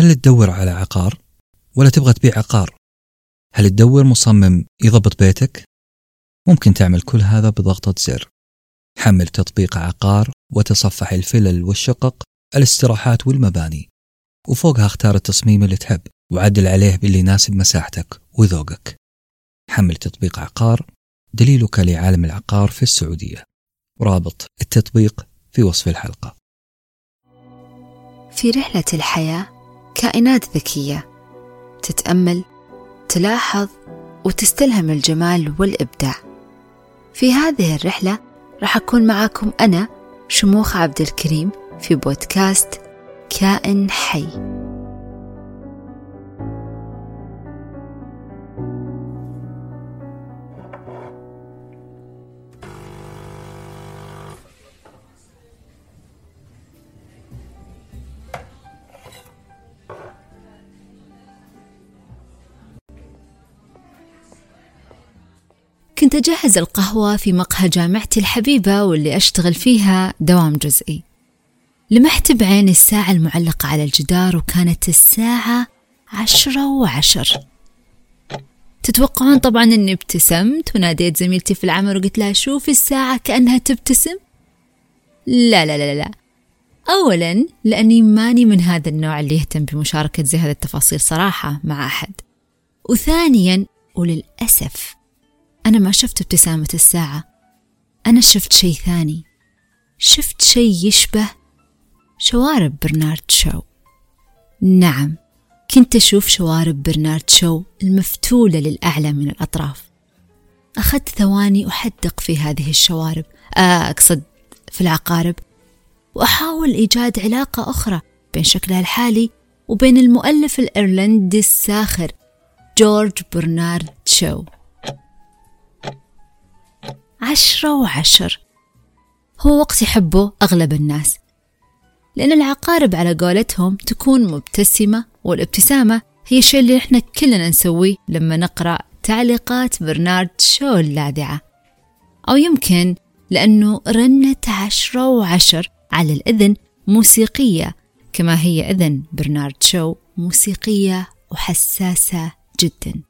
هل تدور على عقار ولا تبغى تبيع عقار؟ هل تدور مصمم يضبط بيتك؟ ممكن تعمل كل هذا بضغطة زر. حمل تطبيق عقار وتصفح الفلل والشقق الاستراحات والمباني. وفوقها اختار التصميم اللي تحب وعدل عليه باللي يناسب مساحتك وذوقك. حمل تطبيق عقار دليلك لعالم العقار في السعودية. رابط التطبيق في وصف الحلقة. في رحلة الحياة كائنات ذكية تتأمل تلاحظ وتستلهم الجمال والإبداع. في هذه الرحلة راح أكون معاكم أنا شموخ عبد الكريم في بودكاست كائن حي. كنت أجهز القهوة في مقهى جامعتي الحبيبة واللي أشتغل فيها دوام جزئي. لمحت بعين الساعة المعلقة على الجدار وكانت الساعة عشرة وعشر. تتوقعون طبعا أني ابتسمت وناديت زميلتي في العمل وقلت لها شوفي الساعة كأنها تبتسم؟ لا لا لا لا. أولا لأني ماني من هذا النوع اللي يهتم بمشاركة زي هذه التفاصيل صراحة مع أحد. وثانيا وللأسف أنا ما شفت ابتسامة الساعة. أنا شفت شيء ثاني. شفت شيء يشبه شوارب برنارد شو. نعم كنت أشوف شوارب برنارد شو المفتولة للأعلى من الأطراف. أخذت ثواني أحدق في هذه الشوارب آه أقصد في العقارب وأحاول إيجاد علاقة أخرى بين شكلها الحالي وبين المؤلف الإيرلندي الساخر جورج برنارد شو. عشرة وعشر. هو وقت يحبه أغلب الناس. لأن العقارب على قولتهم تكون مبتسمة والابتسامة هي الشيء اللي إحنا كلنا نسويه لما نقرأ تعليقات برنارد شو اللاذعة. أو يمكن لأنه رنة عشرة وعشر على الإذن موسيقية كما هي إذن برنارد شو موسيقية وحساسة جدا.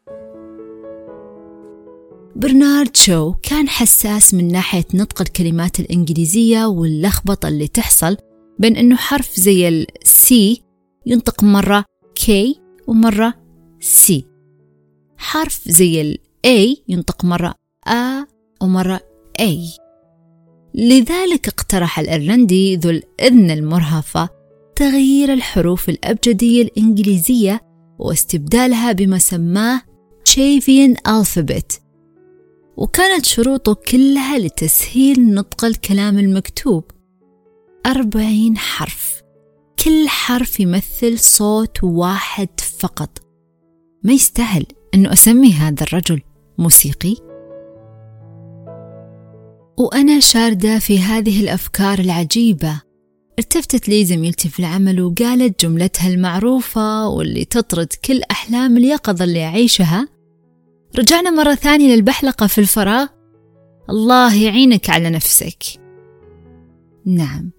برنارد شو كان حساس من ناحية نطق الكلمات الإنجليزية واللخبطة اللي تحصل بين إنه حرف زي ال C ينطق مرة K ومرة C حرف زي ال A ينطق مرة A ومرة A. لذلك اقترح الإيرلندي ذو الإذن المرهفة تغيير الحروف الأبجدية الإنجليزية واستبدالها بما سماه شيفيان ألفابت وكانت شروطه كلها لتسهيل نطق الكلام المكتوب. أربعين حرف. كل حرف يمثل صوت واحد فقط. ما يستاهل أنه أسمي هذا الرجل موسيقي. وأنا شاردة في هذه الأفكار العجيبة. التفتت لي زميلتي في العمل وقالت جملتها المعروفة واللي تطرد كل أحلام اليقظة اللي أعيشها. رجعنا مرة ثانية للبحلقة في الفراغ. الله يعينك على نفسك. نعم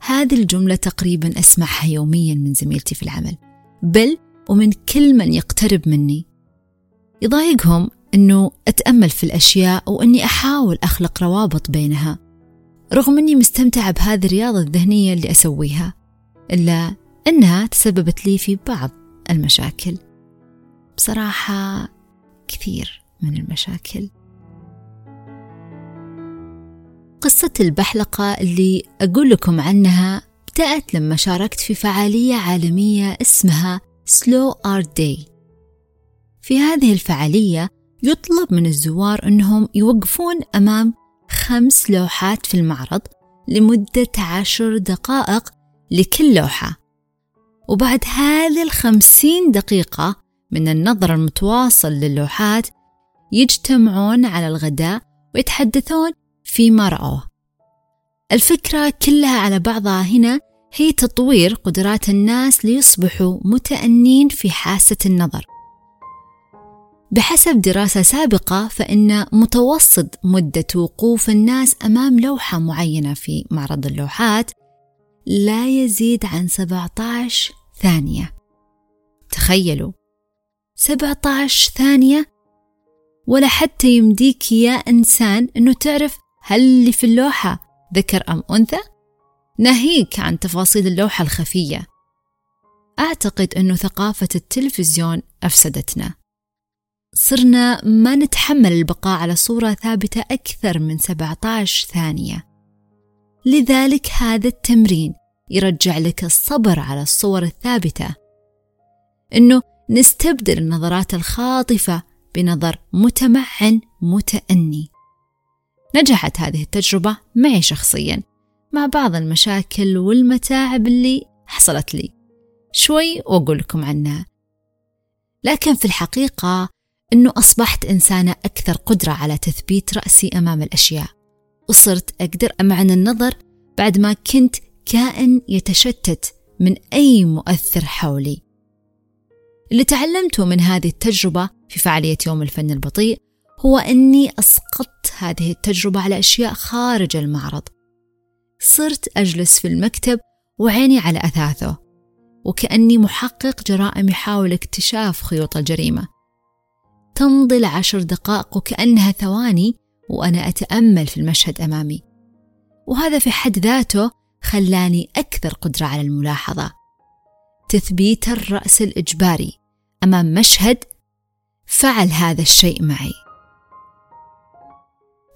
هذه الجملة تقريبا أسمعها يوميا من زميلتي في العمل. بل ومن كل من يقترب مني. يضايقهم أنه أتأمل في الأشياء وأني أحاول أخلق روابط بينها. رغم أني مستمتعة بهذه الرياضة الذهنية اللي أسويها إلا أنها تسببت لي في بعض المشاكل. بصراحة كثير من المشاكل. قصة البحلقة اللي أقول لكم عنها بدأت لما شاركت في فعالية عالمية اسمها Slow Art Day. في هذه الفعالية يطلب من الزوار أنهم يوقفون أمام خمس لوحات في المعرض لمدة عشر دقائق لكل لوحة. وبعد هذه الخمسين دقيقة من النظر المتواصل للوحات يجتمعون على الغداء ويتحدثون فيما رأوه. الفكرة كلها على بعضها هنا هي تطوير قدرات الناس ليصبحوا متأنين في حاسة النظر. بحسب دراسة سابقة فإن متوسط مدة وقوف الناس أمام لوحة معينة في معرض اللوحات لا يزيد عن 17 ثانية. تخيلوا 17 ثانية. ولا حتى يمديك يا إنسان أنه تعرف هل اللي في اللوحة ذكر أم أنثى؟ ناهيك عن تفاصيل اللوحة الخفية. أعتقد أنه ثقافة التلفزيون أفسدتنا. صرنا ما نتحمل البقاء على صورة ثابتة أكثر من 17 ثانية. لذلك هذا التمرين يرجع لك الصبر على الصور الثابتة. أنه نستبدل النظرات الخاطفة بنظر متمعن متأني. نجحت هذه التجربة معي شخصيا مع بعض المشاكل والمتاعب اللي حصلت لي. شوي وأقول لكم عنها. لكن في الحقيقة أنه أصبحت إنسانة أكثر قدرة على تثبيت رأسي أمام الأشياء وصرت أقدر أمعن النظر بعد ما كنت كائن يتشتت من أي مؤثر حولي. اللي تعلمته من هذه التجربة في فعالية يوم الفن البطيء هو أني أسقطت هذه التجربة على أشياء خارج المعرض. صرت أجلس في المكتب وعيني على أثاثه وكأني محقق جرائم يحاول اكتشاف خيوط الجريمة. تمضي العشر دقائق وكأنها ثواني وأنا أتأمل في المشهد أمامي. وهذا في حد ذاته خلاني أكثر قدرة على الملاحظة. تثبيت الرأس الإجباري. أمام مشهد فعل هذا الشيء معي.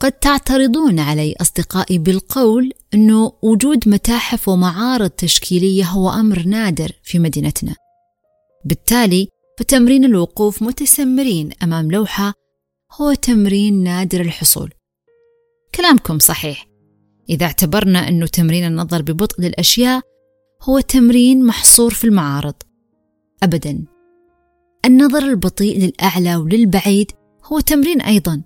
قد تعترضون علي أصدقائي بالقول أنه وجود متاحف ومعارض تشكيلية هو أمر نادر في مدينتنا. بالتالي فتمرين الوقوف متسمرين أمام لوحة هو تمرين نادر الحصول. كلامكم صحيح. إذا اعتبرنا أنه تمرين النظر ببطء للأشياء هو تمرين محصور في المعارض. أبدا. النظر البطيء للأعلى وللبعيد هو تمرين أيضا.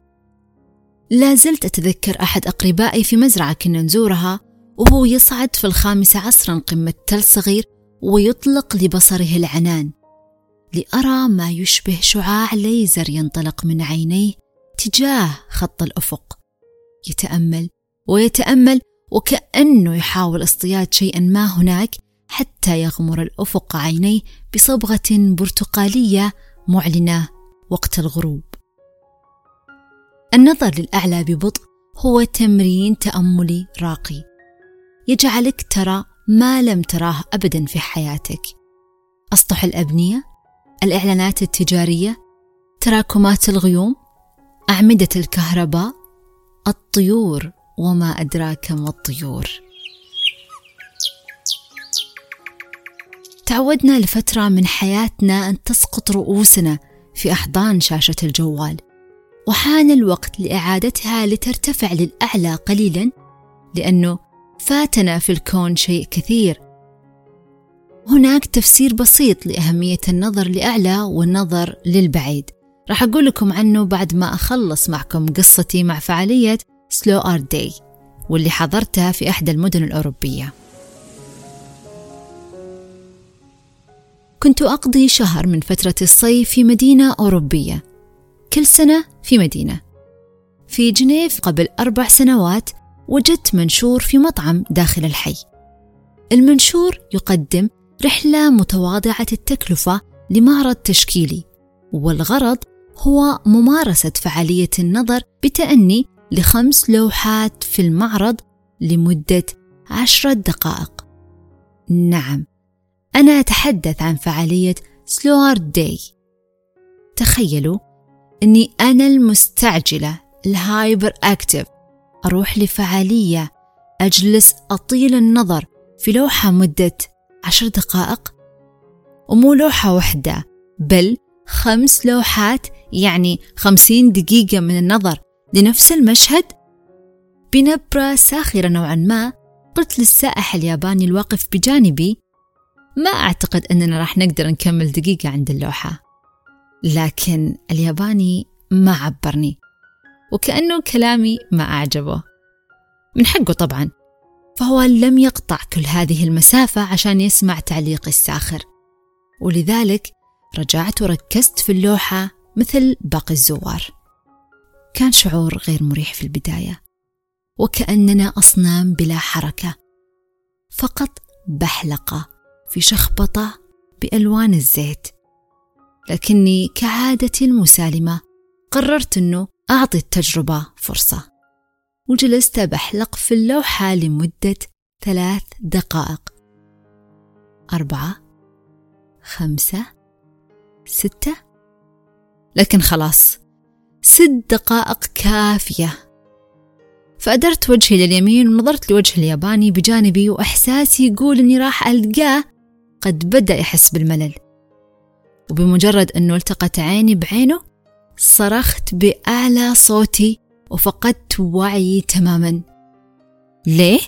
لا زلت أتذكر أحد أقربائي في مزرعة كنا نزورها وهو يصعد في الخامسة عصرا قمة تل صغير ويطلق لبصره العنان. لأرى ما يشبه شعاع ليزر ينطلق من عينيه تجاه خط الأفق. يتأمل ويتأمل وكأنه يحاول اصطياد شيئا ما هناك حتى يغمر الأفق عينيه بصبغة برتقالية معلنة وقت الغروب. النظر للأعلى ببطء هو تمرين تأملي راقي. يجعلك ترى ما لم تراه أبدا في حياتك. أسطح الأبنية الإعلانات التجارية تراكمات الغيوم أعمدة الكهرباء الطيور وما أدراك ما الطيور. تعودنا لفترة من حياتنا أن تسقط رؤوسنا في أحضان شاشة الجوال. وحان الوقت لإعادتها لترتفع للأعلى قليلا لأنه فاتنا في الكون شيء كثير. هناك تفسير بسيط لأهمية النظر لأعلى والنظر للبعيد. راح أقول لكم عنه بعد ما أخلص معكم قصتي مع فعالية سلو آرت داي واللي حضرتها في إحدى المدن الأوروبية. كنت أقضي شهر من فترة الصيف في مدينة أوروبية كل سنة في مدينة. في جنيف قبل أربع سنوات وجدت منشور في مطعم داخل الحي. المنشور يقدم رحلة متواضعة التكلفة لمعرض تشكيلي والغرض هو ممارسة فعالية النظر بتأني لخمس لوحات في المعرض لمدة عشرة دقائق. نعم أنا أتحدث عن فعالية سلوار داي. تخيلوا أني أنا المستعجلة الهايبر أكتف أروح لفعالية أجلس أطيل النظر في لوحة مدة عشر دقائق. ومو لوحة واحدة بل خمس لوحات يعني خمسين دقيقة من النظر لنفس المشهد. بنبرة ساخرة نوعا ما قلت للسائح الياباني الواقف بجانبي ما أعتقد أننا راح نقدر نكمل دقيقة عند اللوحة. لكن الياباني ما عبرني وكأنه كلامي ما أعجبه. من حقه طبعا فهو لم يقطع كل هذه المسافة عشان يسمع تعليقي الساخر. ولذلك رجعت وركزت في اللوحة مثل باقي الزوار. كان شعور غير مريح في البداية وكأننا أصنام بلا حركة. فقط بحلقة. في شخبطة بألوان الزيت. لكني كعادتي المسالمة قررت أنه أعطي التجربة فرصة. وجلست بحلق في اللوحة لمدة ثلاث دقائق. أربعة خمسة ستة. لكن خلاص ست دقائق كافية. فأدرت وجهي لليمين ونظرت لوجه الياباني بجانبي وإحساسي يقول إني راح ألقاه قد بدأ يحس بالملل. وبمجرد أنه التقت عيني بعينه صرخت بأعلى صوتي وفقدت وعيي تماما. ليه؟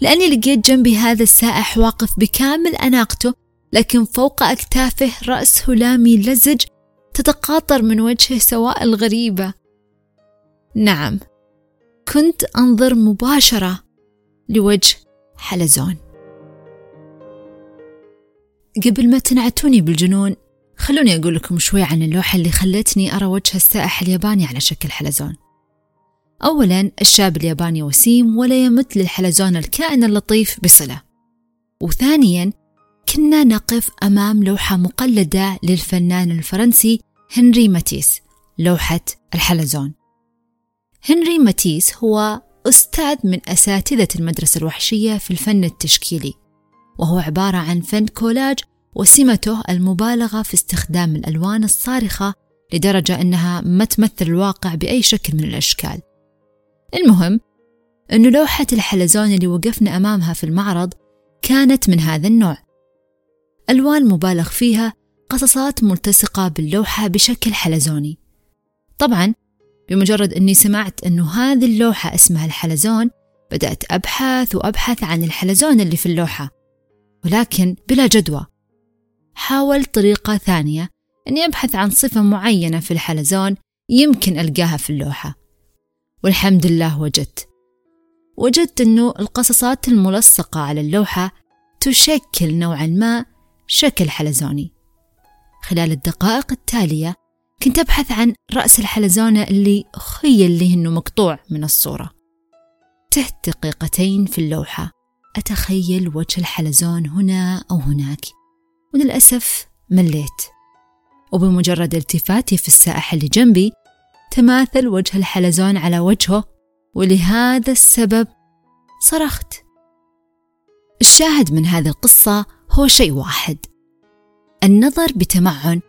لأني لقيت جنبي هذا السائح واقف بكامل أناقته لكن فوق أكتافه رأس هلامي لزج تتقاطر من وجهه سوائل غريبة نعم كنت أنظر مباشرة لوجه حلزون. قبل ما تنعتوني بالجنون خلوني أقول لكم شوي عن اللوحة اللي خلتني أرى وجه السائح الياباني على شكل حلزون. أولا الشاب الياباني وسيم ولا يمت للحلزون الكائن اللطيف بصلة. وثانيا كنا نقف أمام لوحة مقلدة للفنان الفرنسي هنري ماتيس لوحة الحلزون. هنري ماتيس هو أستاذ من أساتذة المدرسة الوحشية في الفن التشكيلي. وهو عبارة عن فن كولاج وسمته المبالغة في استخدام الألوان الصارخة لدرجة أنها ما تمثل الواقع بأي شكل من الأشكال. المهم أن لوحة الحلزون اللي وقفنا أمامها في المعرض كانت من هذا النوع. ألوان مبالغ فيها قصصات ملتصقة باللوحة بشكل حلزوني. طبعا بمجرد أني سمعت أنه هذه اللوحة اسمها الحلزون بدأت أبحث وأبحث عن الحلزون اللي في اللوحة. ولكن بلا جدوى. حاولت طريقة ثانية أني أبحث عن صفة معينة في الحلزون يمكن ألقاها في اللوحة. والحمد لله وجدت. وجدت أنه القصصات الملصقة على اللوحة تشكل نوعا ما شكل حلزوني. خلال الدقائق التالية كنت أبحث عن رأس الحلزونة اللي خيل لي أنه مقطوع من الصورة. تحت دقيقتين في اللوحة. أتخيل وجه الحلزون هنا أو هناك. وللأسف مليت. وبمجرد التفاتي في السائح اللي جنبي تماثل وجه الحلزون على وجهه ولهذا السبب صرخت. الشاهد من هذه القصة هو شيء واحد. النظر بتمعن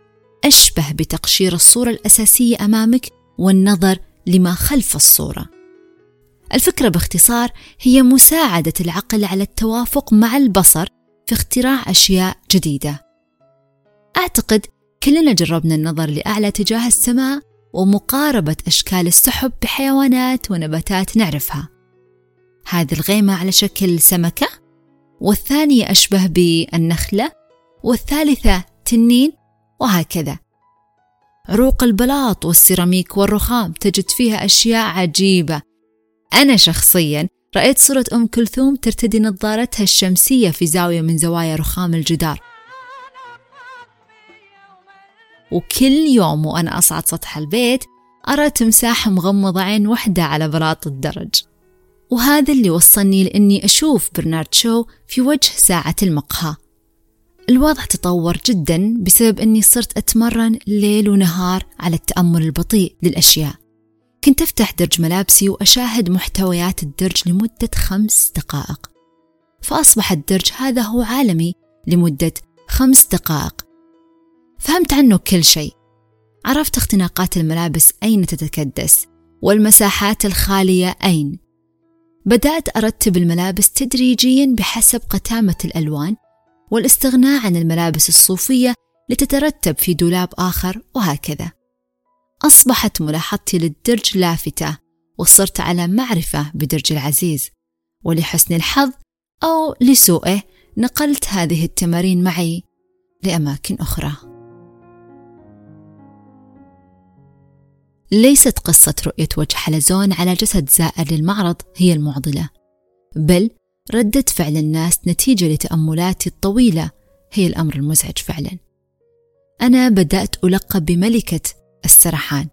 أشبه بتقشير الصورة الأساسية أمامك والنظر لما خلف الصورة. الفكرة باختصار هي مساعدة العقل على التوافق مع البصر في اختراع أشياء جديدة. أعتقد كلنا جربنا النظر لأعلى تجاه السماء ومقاربة أشكال السحب بحيوانات ونباتات نعرفها. هذه الغيمة على شكل سمكة والثانية أشبه بالنخلة والثالثة تنين وهكذا. عروق البلاط والسيراميك والرخام تجد فيها أشياء عجيبة أنا شخصيا رأيت صورة أم كلثوم ترتدي نظارتها الشمسية في زاوية من زوايا رخام الجدار. وكل يوم وأنا أصعد سطح البيت أرى تمساح مغمض عين وحدة على بلاط الدرج. وهذا اللي وصلني لأني أشوف برنارد شو في وجه ساعة المقهى. الوضع تطور جدا بسبب أني صرت أتمرن ليل ونهار على التأمل البطيء للأشياء. كنت أفتح درج ملابسي وأشاهد محتويات الدرج لمدة خمس دقائق. فأصبح الدرج هذا هو عالمي لمدة خمس دقائق. فهمت عنه كل شيء. عرفت اختناقات الملابس أين تتكدس والمساحات الخالية أين. بدأت أرتب الملابس تدريجيا بحسب قتامة الألوان والاستغناء عن الملابس الصوفية لتترتب في دولاب آخر وهكذا. أصبحت ملاحظتي للدرج لافتة وصرت على معرفة بدرج العزيز. ولحسن الحظ أو لسوءه نقلت هذه التمارين معي لأماكن أخرى. ليست قصة رؤية وجه حلزون على جسد زائر للمعرض هي المعضلة بل ردة فعل الناس نتيجة لتأملاتي الطويلة هي الأمر المزعج فعلا. أنا بدأت ألقب بملكة السرحان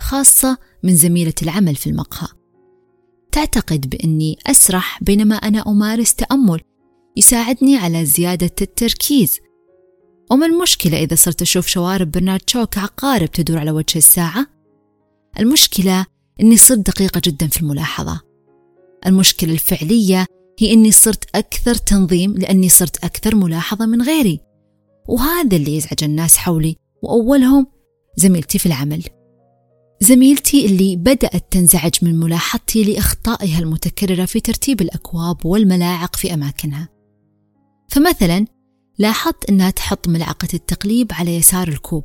خاصة من زميلة العمل في المقهى. تعتقد بأني أسرح بينما أنا أمارس تأمل يساعدني على زيادة التركيز. وما المشكلة إذا صرت أشوف شوارب برنارد شو كعقارب تدور على وجه الساعة؟ المشكلة إني صرت دقيقة جدا في الملاحظة. المشكلة الفعلية هي إني صرت أكثر تنظيم لأني صرت أكثر ملاحظة من غيري وهذا اللي يزعج الناس حولي وأولهم زميلتي في العمل. زميلتي اللي بدأت تنزعج من ملاحظتي لأخطائها المتكررة في ترتيب الأكواب والملاعق في أماكنها. فمثلا لاحظت أنها تحط ملعقة التقليب على يسار الكوب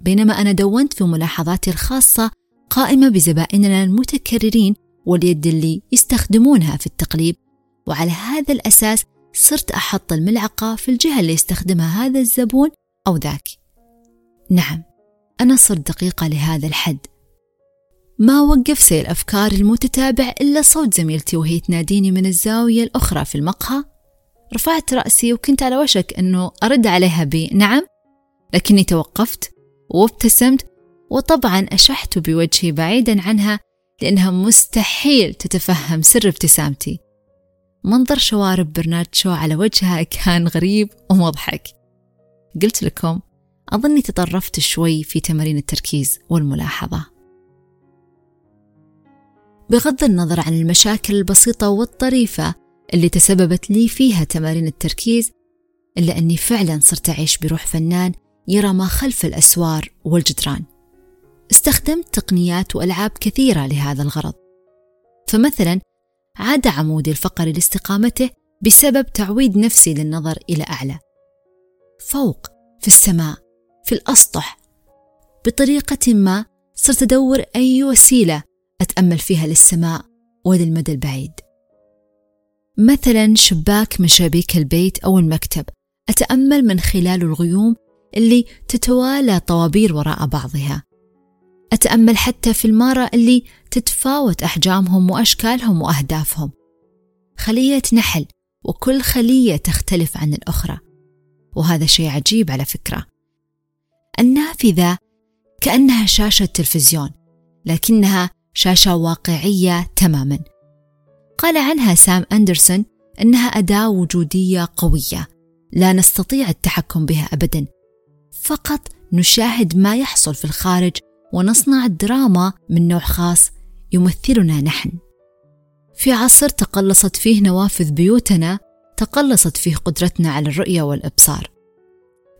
بينما أنا دونت في ملاحظاتي الخاصة قائمة بزبائننا المتكررين واليد اللي يستخدمونها في التقليب. وعلى هذا الأساس صرت أحط الملعقة في الجهة اللي يستخدمها هذا الزبون أو ذاك. نعم. أنا صرت دقيقة لهذا الحد. ما وقف سيل أفكاري المتتابع إلا صوت زميلتي وهي تناديني من الزاوية الأخرى في المقهى. رفعت رأسي وكنت على وشك أنه أرد عليها بنعم لكني توقفت وابتسمت وطبعا أشحت بوجهي بعيدا عنها لأنها مستحيل تتفهم سر ابتسامتي. منظر شوارب برنارد شو على وجهها كان غريب ومضحك. قلت لكم أظني تطرفت شوي في تمارين التركيز والملاحظة. بغض النظر عن المشاكل البسيطة والطريفة اللي تسببت لي فيها تمارين التركيز إلا أني فعلا صرت أعيش بروح فنان يرى ما خلف الأسوار والجدران. استخدمت تقنيات وألعاب كثيرة لهذا الغرض. فمثلا عاد عمودي الفقري لاستقامته بسبب تعويد نفسي للنظر إلى أعلى. فوق في السماء في الأسطح. بطريقة ما صرت أدور أي وسيلة أتأمل فيها للسماء وللمدى البعيد. مثلا شباك من شبابيك البيت أو المكتب أتأمل من خلال الغيوم اللي تتوالى طوابير وراء بعضها. أتأمل حتى في المارة اللي تتفاوت أحجامهم وأشكالهم وأهدافهم. خلية نحل وكل خلية تختلف عن الأخرى. وهذا شيء عجيب على فكرة. النافذة كأنها شاشة تلفزيون لكنها شاشة واقعية تماما. قال عنها سام أندرسون أنها أداة وجودية قوية لا نستطيع التحكم بها أبدا. فقط نشاهد ما يحصل في الخارج ونصنع دراما من نوع خاص يمثلنا نحن. في عصر تقلصت فيه نوافذ بيوتنا تقلصت فيه قدرتنا على الرؤية والإبصار.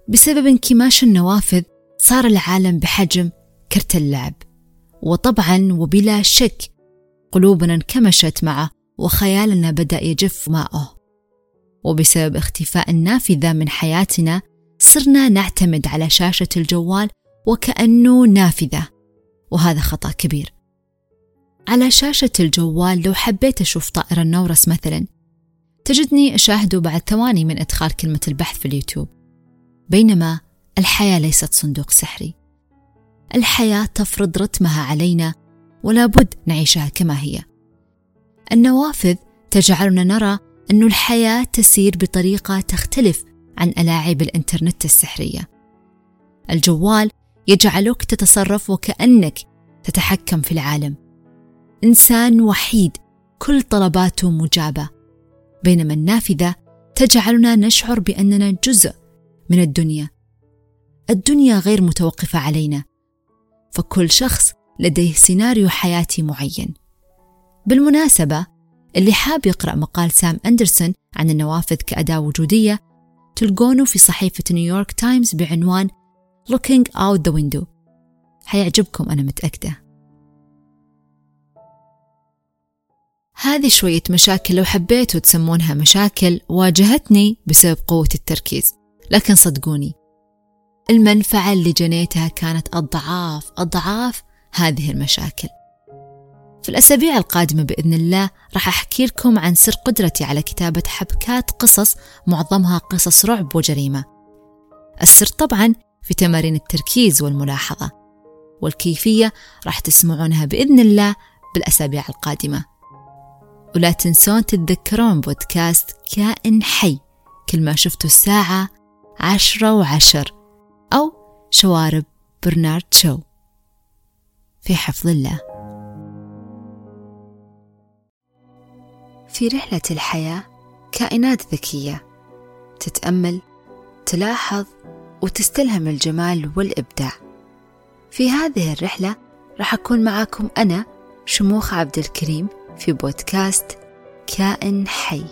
بسبب انكماش النوافذ صار العالم بحجم كرت اللعب. وطبعا وبلا شك قلوبنا انكمشت معه وخيالنا بدأ يجف ماؤه وبسبب اختفاء النافذة من حياتنا صرنا نعتمد على شاشة الجوال وكأنه نافذة. وهذا خطأ كبير. على شاشة الجوال لو حبيت أشوف طائر النورس مثلا تجدني أشاهده بعد ثواني من إدخال كلمة البحث في اليوتيوب. بينما الحياة ليست صندوق سحري. الحياة تفرض رتمها علينا ولا بد نعيشها كما هي. النوافذ تجعلنا نرى أن الحياة تسير بطريقة تختلف عن ألاعب الإنترنت السحرية. الجوال يجعلك تتصرف وكأنك تتحكم في العالم. إنسان وحيد كل طلباته مجابة. بينما النافذة تجعلنا نشعر بأننا جزء من الدنيا. الدنيا غير متوقفة علينا. فكل شخص لديه سيناريو حياتي معين. بالمناسبة اللي حاب يقرأ مقال سام أندرسون عن النوافذ كأداة وجودية تلقونه في صحيفة نيويورك تايمز بعنوان Looking Out the Window. حيعجبكم أنا متأكدة. هذه شوية مشاكل لو حبيتوا تسمونها مشاكل واجهتني بسبب قوة التركيز. لكن صدقوني المنفعة اللي جنيتها كانت أضعاف أضعاف هذه المشاكل. في الأسابيع القادمة بإذن الله راح أحكي لكم عن سر قدرتي على كتابة حبكات قصص معظمها قصص رعب وجريمة. السر طبعا في تمارين التركيز والملاحظة والكيفية راح تسمعونها بإذن الله بالأسابيع القادمة. ولا تنسون تتذكرون بودكاست كائن حي. كل ما شفتوا الساعة عشرة وعشر أو شوارب برنارد شو. في حفظ الله. في رحلة الحياة كائنات ذكية تتأمل تلاحظ وتستلهم الجمال والإبداع. في هذه الرحلة راح أكون معاكم أنا شموخ عبد الكريم في بودكاست كائن حي.